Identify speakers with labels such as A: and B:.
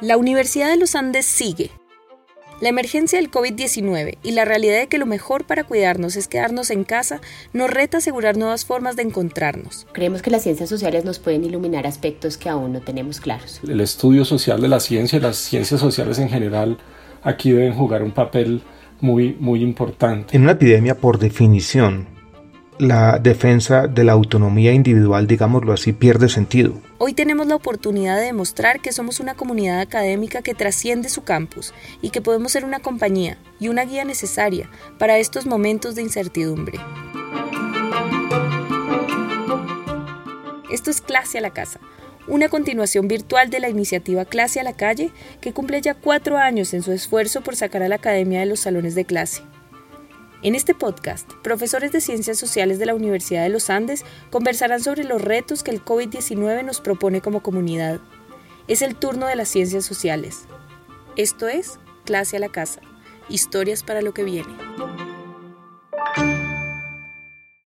A: La Universidad de los Andes sigue. La emergencia del COVID-19 y la realidad de que lo mejor para cuidarnos es quedarnos en casa nos reta a asegurar nuevas formas de encontrarnos.
B: Creemos que las ciencias sociales nos pueden iluminar aspectos que aún no tenemos claros.
C: El estudio social de la ciencia y las ciencias sociales en general aquí deben jugar un papel muy, muy importante.
D: En una epidemia, por definición, la defensa de la autonomía individual, digámoslo así, pierde sentido.
A: Hoy tenemos la oportunidad de demostrar que somos una comunidad académica que trasciende su campus y que podemos ser una compañía y una guía necesaria para estos momentos de incertidumbre. Esto es Clase a la Casa, una continuación virtual de la iniciativa Clase a la Calle que cumple ya cuatro años en su esfuerzo por sacar a la academia de los salones de clase. En este podcast, profesores de Ciencias Sociales de la Universidad de los Andes conversarán sobre los retos que el COVID-19 nos propone como comunidad. Es el turno de las ciencias sociales. Esto es Clase a la Casa, historias para lo que viene.